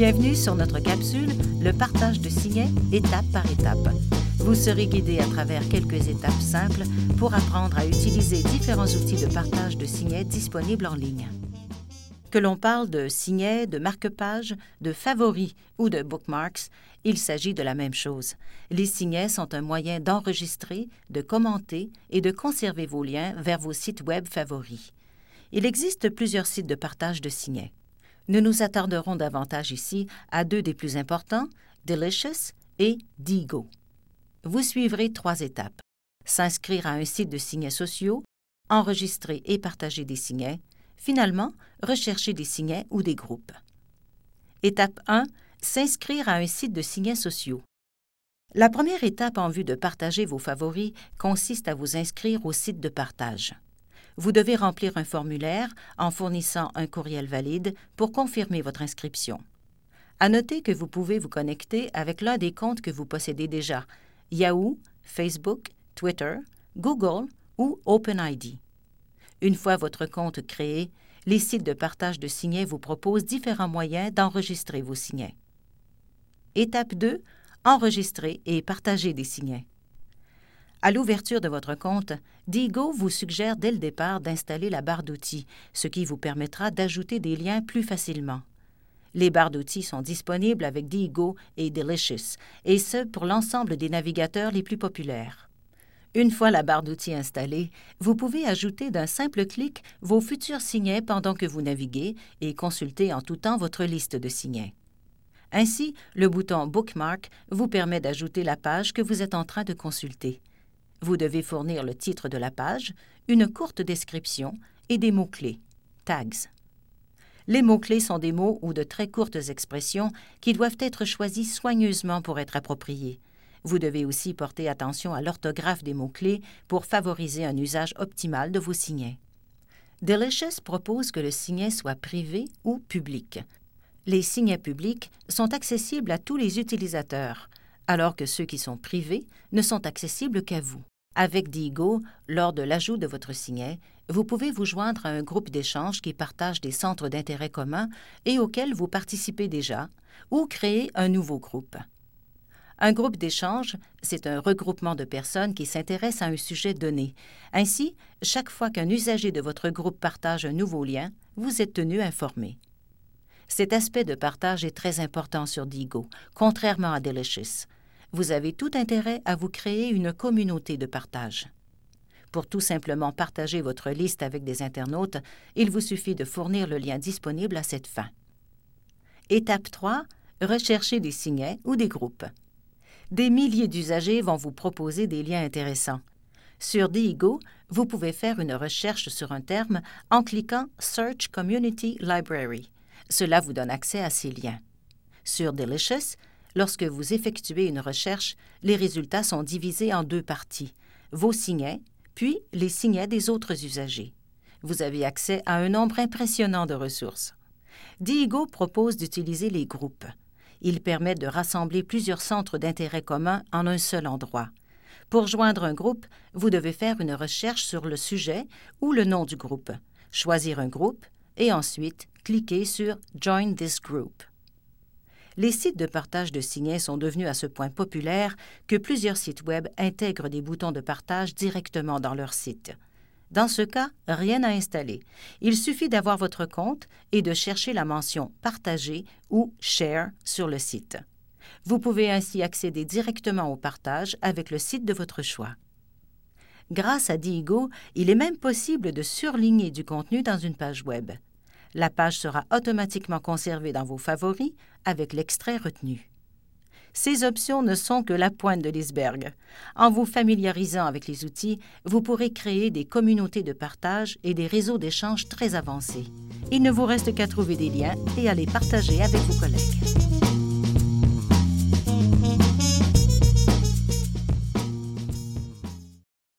Bienvenue sur notre capsule Le partage de signets étape par étape. Vous serez guidé à travers quelques étapes simples pour apprendre à utiliser différents outils de partage de signets disponibles en ligne. Que l'on parle de signets, de marque-pages, de favoris ou de bookmarks, il s'agit de la même chose. Les signets sont un moyen d'enregistrer, de commenter et de conserver vos liens vers vos sites web favoris. Il existe plusieurs sites de partage de signets. Nous nous attarderons davantage ici à deux des plus importants, Delicious et Digo. Vous suivrez trois étapes. S'inscrire à un site de signets sociaux, enregistrer et partager des signets, finalement, rechercher des signets ou des groupes. Étape 1. S'inscrire à un site de signets sociaux. La première étape en vue de partager vos favoris consiste à vous inscrire au site de partage vous devez remplir un formulaire en fournissant un courriel valide pour confirmer votre inscription. À noter que vous pouvez vous connecter avec l'un des comptes que vous possédez déjà Yahoo, Facebook, Twitter, Google ou OpenID. Une fois votre compte créé, les sites de partage de signets vous proposent différents moyens d'enregistrer vos signets. Étape 2. Enregistrer et partager des signets. À l'ouverture de votre compte, Digo vous suggère dès le départ d'installer la barre d'outils, ce qui vous permettra d'ajouter des liens plus facilement. Les barres d'outils sont disponibles avec Digo et Delicious, et ce pour l'ensemble des navigateurs les plus populaires. Une fois la barre d'outils installée, vous pouvez ajouter d'un simple clic vos futurs signets pendant que vous naviguez et consulter en tout temps votre liste de signets. Ainsi, le bouton Bookmark vous permet d'ajouter la page que vous êtes en train de consulter. Vous devez fournir le titre de la page, une courte description et des mots-clés, tags. Les mots-clés sont des mots ou de très courtes expressions qui doivent être choisis soigneusement pour être appropriés. Vous devez aussi porter attention à l'orthographe des mots-clés pour favoriser un usage optimal de vos signets. Delicious propose que le signet soit privé ou public. Les signets publics sont accessibles à tous les utilisateurs, alors que ceux qui sont privés ne sont accessibles qu'à vous. Avec Digo, lors de l'ajout de votre signet, vous pouvez vous joindre à un groupe d'échange qui partage des centres d'intérêt communs et auquel vous participez déjà, ou créer un nouveau groupe. Un groupe d'échange, c'est un regroupement de personnes qui s'intéressent à un sujet donné. Ainsi, chaque fois qu'un usager de votre groupe partage un nouveau lien, vous êtes tenu informé. Cet aspect de partage est très important sur Digo, contrairement à Delicious vous avez tout intérêt à vous créer une communauté de partage. Pour tout simplement partager votre liste avec des internautes, il vous suffit de fournir le lien disponible à cette fin. Étape 3. Rechercher des signets ou des groupes. Des milliers d'usagers vont vous proposer des liens intéressants. Sur Diigo, vous pouvez faire une recherche sur un terme en cliquant Search Community Library. Cela vous donne accès à ces liens. Sur Delicious, Lorsque vous effectuez une recherche, les résultats sont divisés en deux parties, vos signets, puis les signets des autres usagers. Vous avez accès à un nombre impressionnant de ressources. Diego propose d'utiliser les groupes. Ils permettent de rassembler plusieurs centres d'intérêt commun en un seul endroit. Pour joindre un groupe, vous devez faire une recherche sur le sujet ou le nom du groupe, choisir un groupe et ensuite cliquer sur Join this group les sites de partage de signets sont devenus à ce point populaires que plusieurs sites Web intègrent des boutons de partage directement dans leur site. Dans ce cas, rien à installer. Il suffit d'avoir votre compte et de chercher la mention Partager ou Share sur le site. Vous pouvez ainsi accéder directement au partage avec le site de votre choix. Grâce à Diigo, il est même possible de surligner du contenu dans une page Web. La page sera automatiquement conservée dans vos favoris avec l'extrait retenu. Ces options ne sont que la pointe de l'iceberg. En vous familiarisant avec les outils, vous pourrez créer des communautés de partage et des réseaux d'échange très avancés. Il ne vous reste qu'à trouver des liens et à les partager avec vos collègues.